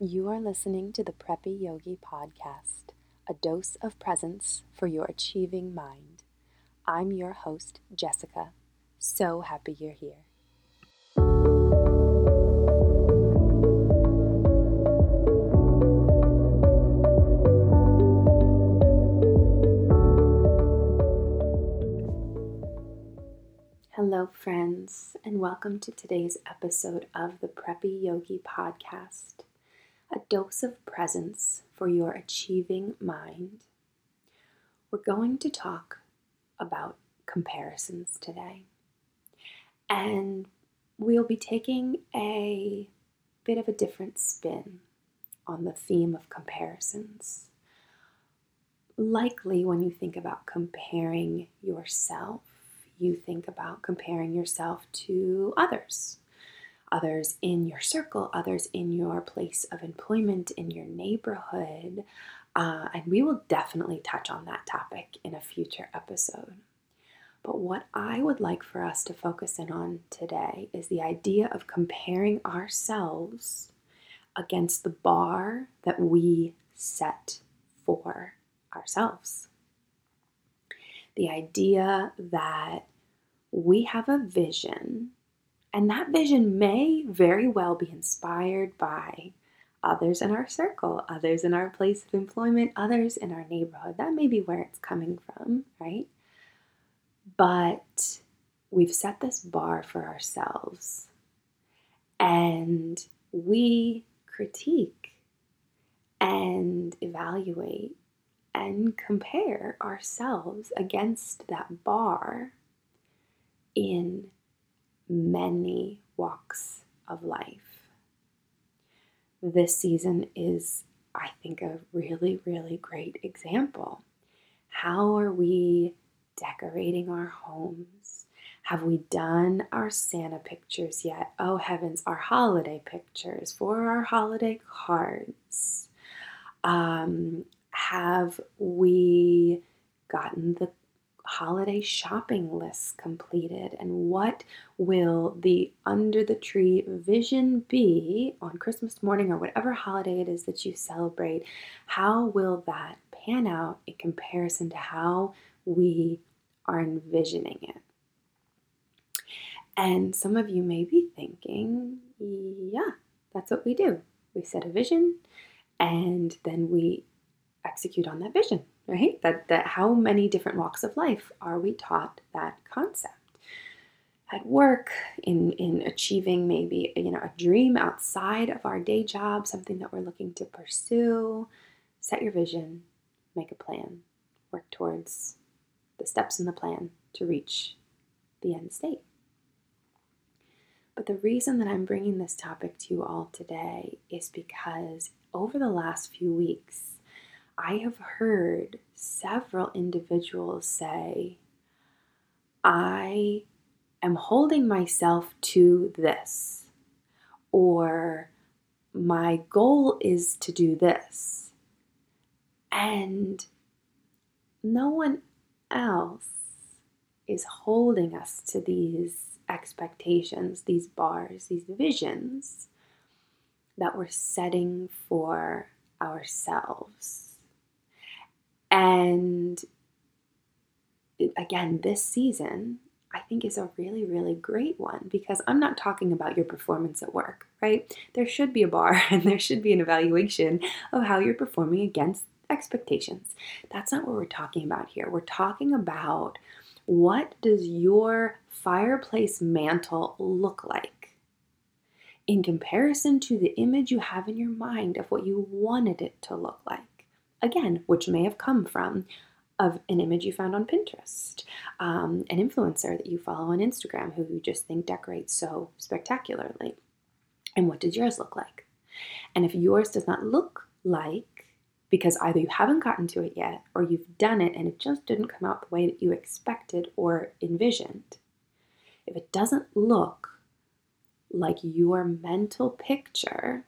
You are listening to the Preppy Yogi Podcast, a dose of presence for your achieving mind. I'm your host, Jessica. So happy you're here. Hello, friends, and welcome to today's episode of the Preppy Yogi Podcast a dose of presence for your achieving mind. We're going to talk about comparisons today. And we'll be taking a bit of a different spin on the theme of comparisons. Likely, when you think about comparing yourself, you think about comparing yourself to others others in your circle, others in your place of employment, in your neighborhood. Uh, and we will definitely touch on that topic in a future episode. But what I would like for us to focus in on today is the idea of comparing ourselves against the bar that we set for ourselves. The idea that we have a vision and that vision may very well be inspired by others in our circle, others in our place of employment, others in our neighborhood. That may be where it's coming from, right? But we've set this bar for ourselves and we critique and evaluate and compare ourselves against that bar in many walks of life. This season is, I think, a really, really great example. How are we decorating our homes? Have we done our Santa pictures yet? Oh heavens, our holiday pictures for our holiday cards. Um, have we gotten the holiday shopping lists completed and what will the under the tree vision be on Christmas morning or whatever holiday it is that you celebrate? How will that pan out in comparison to how we are envisioning it? And some of you may be thinking, yeah, that's what we do. We set a vision and then we execute on that vision right? That, that how many different walks of life are we taught that concept? At work, in, in achieving maybe you know a dream outside of our day job, something that we're looking to pursue, set your vision, make a plan, work towards the steps in the plan to reach the end state. But the reason that I'm bringing this topic to you all today is because over the last few weeks, I have heard several individuals say, I am holding myself to this, or my goal is to do this. And no one else is holding us to these expectations, these bars, these visions that we're setting for ourselves. And again, this season, I think is a really, really great one because I'm not talking about your performance at work, right? There should be a bar and there should be an evaluation of how you're performing against expectations. That's not what we're talking about here. We're talking about what does your fireplace mantel look like in comparison to the image you have in your mind of what you wanted it to look like again, which may have come from of an image you found on Pinterest, um, an influencer that you follow on Instagram who you just think decorates so spectacularly. And what does yours look like? And if yours does not look like, because either you haven't gotten to it yet or you've done it and it just didn't come out the way that you expected or envisioned, if it doesn't look like your mental picture,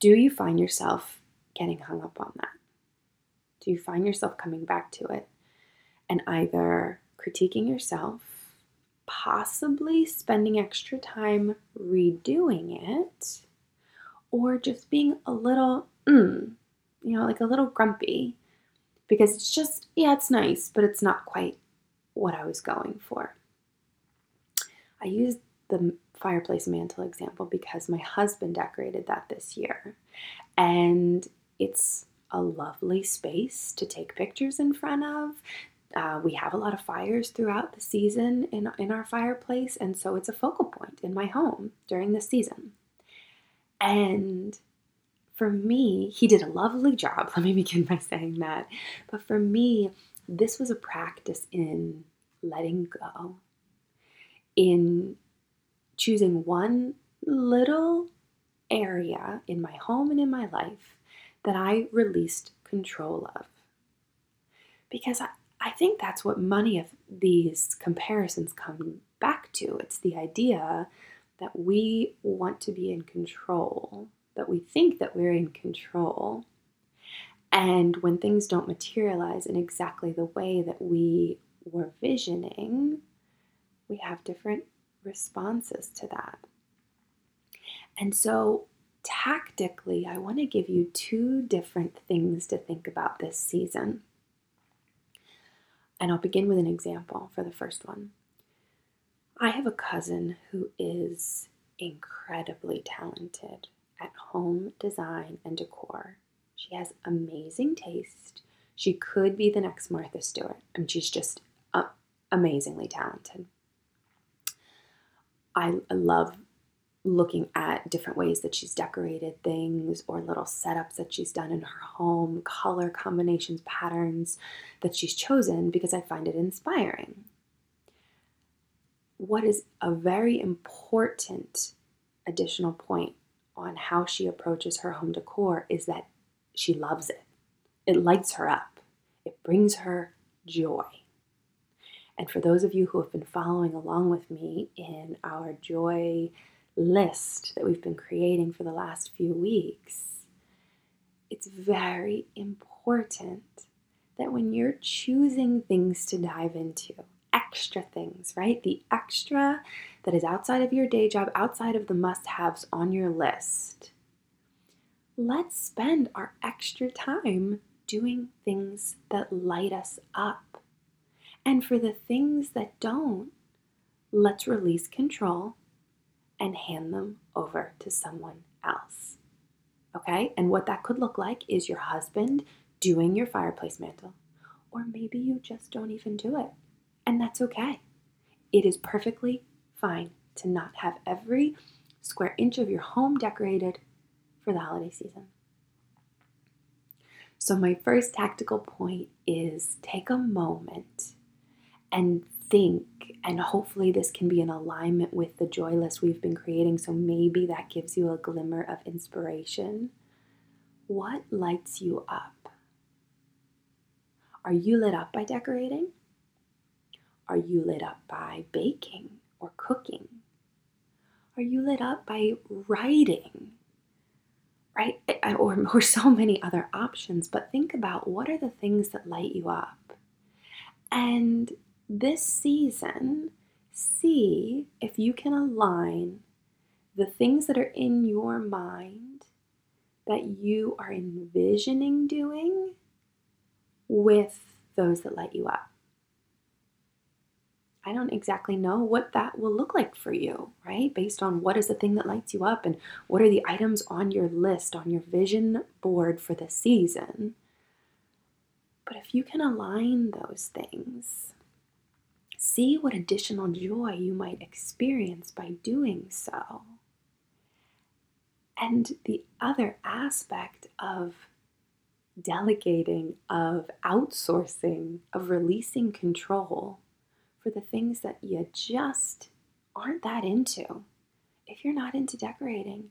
do you find yourself getting hung up on that? Do you find yourself coming back to it and either critiquing yourself, possibly spending extra time redoing it, or just being a little, mm, you know, like a little grumpy because it's just, yeah, it's nice, but it's not quite what I was going for. I used the fireplace mantel example because my husband decorated that this year. And it's a lovely space to take pictures in front of. Uh, we have a lot of fires throughout the season in, in our fireplace, and so it's a focal point in my home during the season. And for me, he did a lovely job. Let me begin by saying that. But for me, this was a practice in letting go, in choosing one little area in my home and in my life that I released control of. Because I, I think that's what many of these comparisons come back to. It's the idea that we want to be in control, that we think that we're in control. And when things don't materialize in exactly the way that we were visioning, we have different responses to that. And so, tactically, I want to give you two different things to think about this season. And I'll begin with an example for the first one. I have a cousin who is incredibly talented at home design and decor. She has amazing taste. She could be the next Martha Stewart. I mean, she's just uh, amazingly talented. I, I love looking at different ways that she's decorated things or little setups that she's done in her home, color combinations, patterns that she's chosen because I find it inspiring. What is a very important additional point on how she approaches her home decor is that she loves it. It lights her up, it brings her joy. And for those of you who have been following along with me in our joy list that we've been creating for the last few weeks, it's very important that when you're choosing things to dive into, extra things, right? The extra that is outside of your day job, outside of the must haves on your list, let's spend our extra time doing things that light us up and for the things that don't, let's release control and hand them over to someone else. Okay? And what that could look like is your husband doing your fireplace mantle. Or maybe you just don't even do it. And that's okay. It is perfectly fine to not have every square inch of your home decorated for the holiday season. So, my first tactical point is take a moment and think, and hopefully this can be in alignment with the joy list we've been creating. So maybe that gives you a glimmer of inspiration. What lights you up? Are you lit up by decorating? Are you lit up by baking or cooking? Are you lit up by writing? Right? Or, or so many other options, but think about what are the things that light you up? And this season, see if you can align the things that are in your mind that you are envisioning doing with those that light you up. I don't exactly know what that will look like for you, right? Based on what is the thing that lights you up and what are the items on your list, on your vision board for the season. But if you can align those things, See what additional joy you might experience by doing so. And the other aspect of delegating, of outsourcing, of releasing control for the things that you just aren't that into. If you're not into decorating,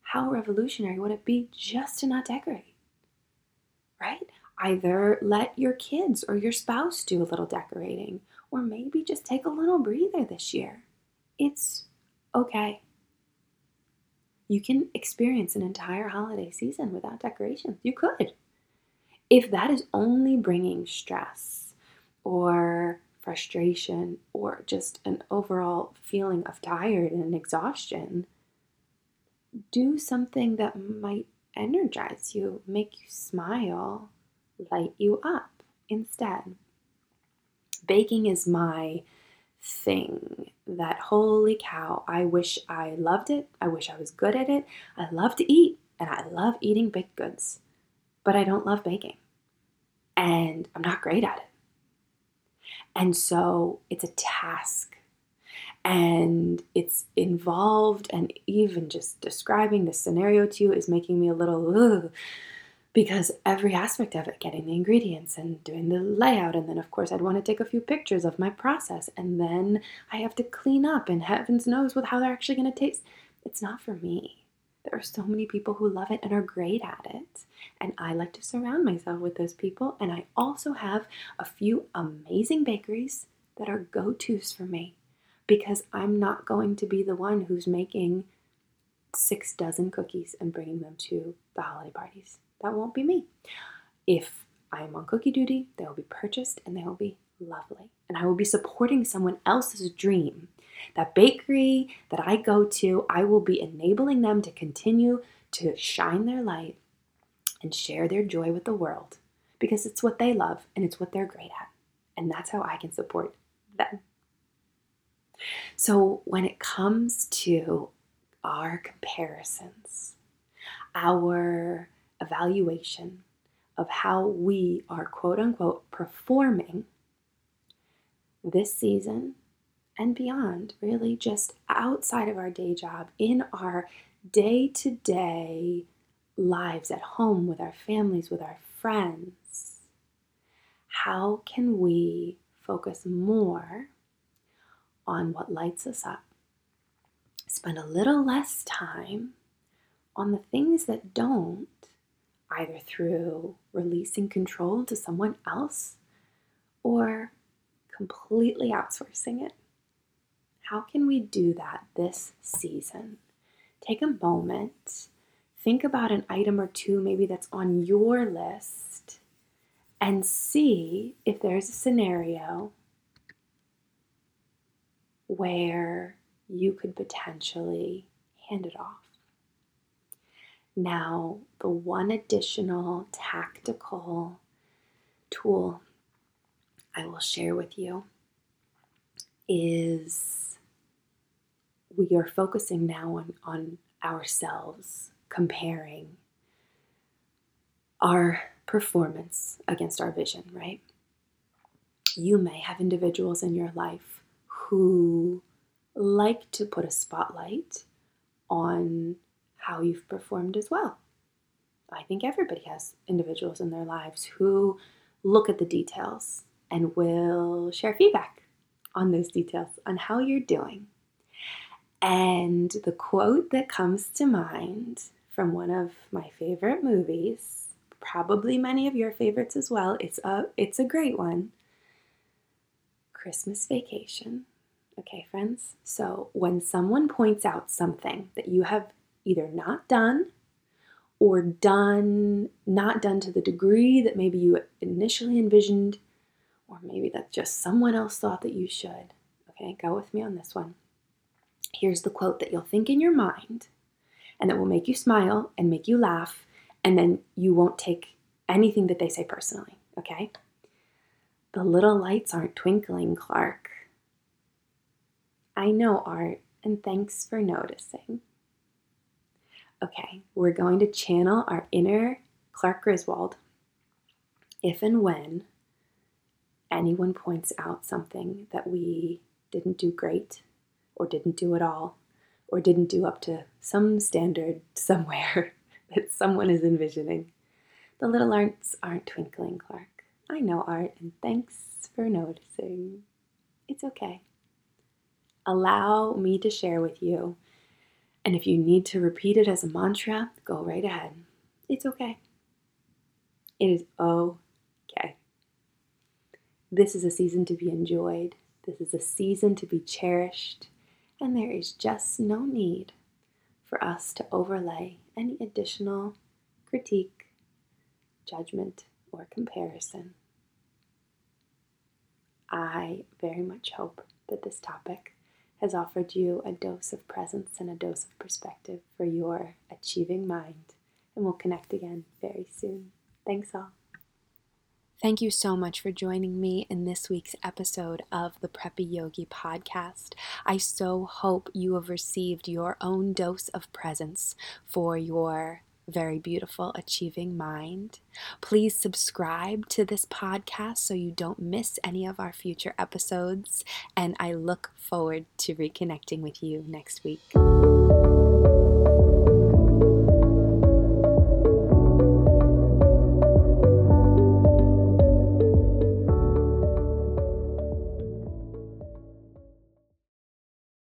how revolutionary would it be just to not decorate? Right? Either let your kids or your spouse do a little decorating, or maybe just take a little breather this year. It's okay. You can experience an entire holiday season without decorations. You could. If that is only bringing stress or frustration or just an overall feeling of tired and exhaustion, do something that might energize you, make you smile, light you up instead. Baking is my thing that holy cow, I wish I loved it. I wish I was good at it. I love to eat and I love eating baked goods, but I don't love baking and I'm not great at it. And so it's a task and it's involved, and even just describing the scenario to you is making me a little ugh, because every aspect of it, getting the ingredients and doing the layout, and then of course I'd want to take a few pictures of my process, and then I have to clean up, and heavens knows with how they're actually going to taste. It's not for me. There are so many people who love it and are great at it. And I like to surround myself with those people. And I also have a few amazing bakeries that are go tos for me because I'm not going to be the one who's making six dozen cookies and bringing them to the holiday parties. That won't be me. If I am on cookie duty, they will be purchased and they will be lovely. And I will be supporting someone else's dream that bakery that I go to, I will be enabling them to continue to shine their light and share their joy with the world because it's what they love and it's what they're great at. And that's how I can support them. So, when it comes to our comparisons, our evaluation of how we are quote unquote performing this season and beyond, really just outside of our day job, in our day to day lives at home with our families, with our friends, how can we focus more on what lights us up? Spend a little less time on the things that don't, either through releasing control to someone else or completely outsourcing it. How can we do that this season? Take a moment, think about an item or two maybe that's on your list, and see if there's a scenario where you could potentially hand it off. Now, the one additional tactical tool I will share with you is we are focusing now on, on ourselves, comparing our performance against our vision, right? You may have individuals in your life who like to put a spotlight on how you've performed as well. I think everybody has individuals in their lives who look at the details and will share feedback on those details, on how you're doing. And the quote that comes to mind from one of my favorite movies, probably many of your favorites as well, it's a, it's a great one Christmas Vacation. Okay, friends? So when someone points out something that you have either not done or done, not done to the degree that maybe you initially envisioned, or maybe that just someone else thought that you should. Okay, go with me on this one. Here's the quote that you'll think in your mind and that will make you smile and make you laugh, and then you won't take anything that they say personally, okay? The little lights aren't twinkling, Clark. I know, Art, and thanks for noticing. Okay, we're going to channel our inner Clark Griswold if and when anyone points out something that we didn't do great or didn't do at all, or didn't do up to some standard somewhere that someone is envisioning. The little arts aren't twinkling, Clark. I know Art, and thanks for noticing. It's okay. Allow me to share with you, and if you need to repeat it as a mantra, go right ahead. It's okay. It is okay. This is a season to be enjoyed. This is a season to be cherished and there is just no need for us to overlay any additional critique, judgment, or comparison. I very much hope that this topic has offered you a dose of presence and a dose of perspective for your achieving mind. And we'll connect again very soon. Thanks all. Thank you so much for joining me in this week's episode of the Preppy Yogi podcast. I so hope you have received your own dose of presence for your very beautiful achieving mind. Please subscribe to this podcast so you don't miss any of our future episodes. And I look forward to reconnecting with you next week.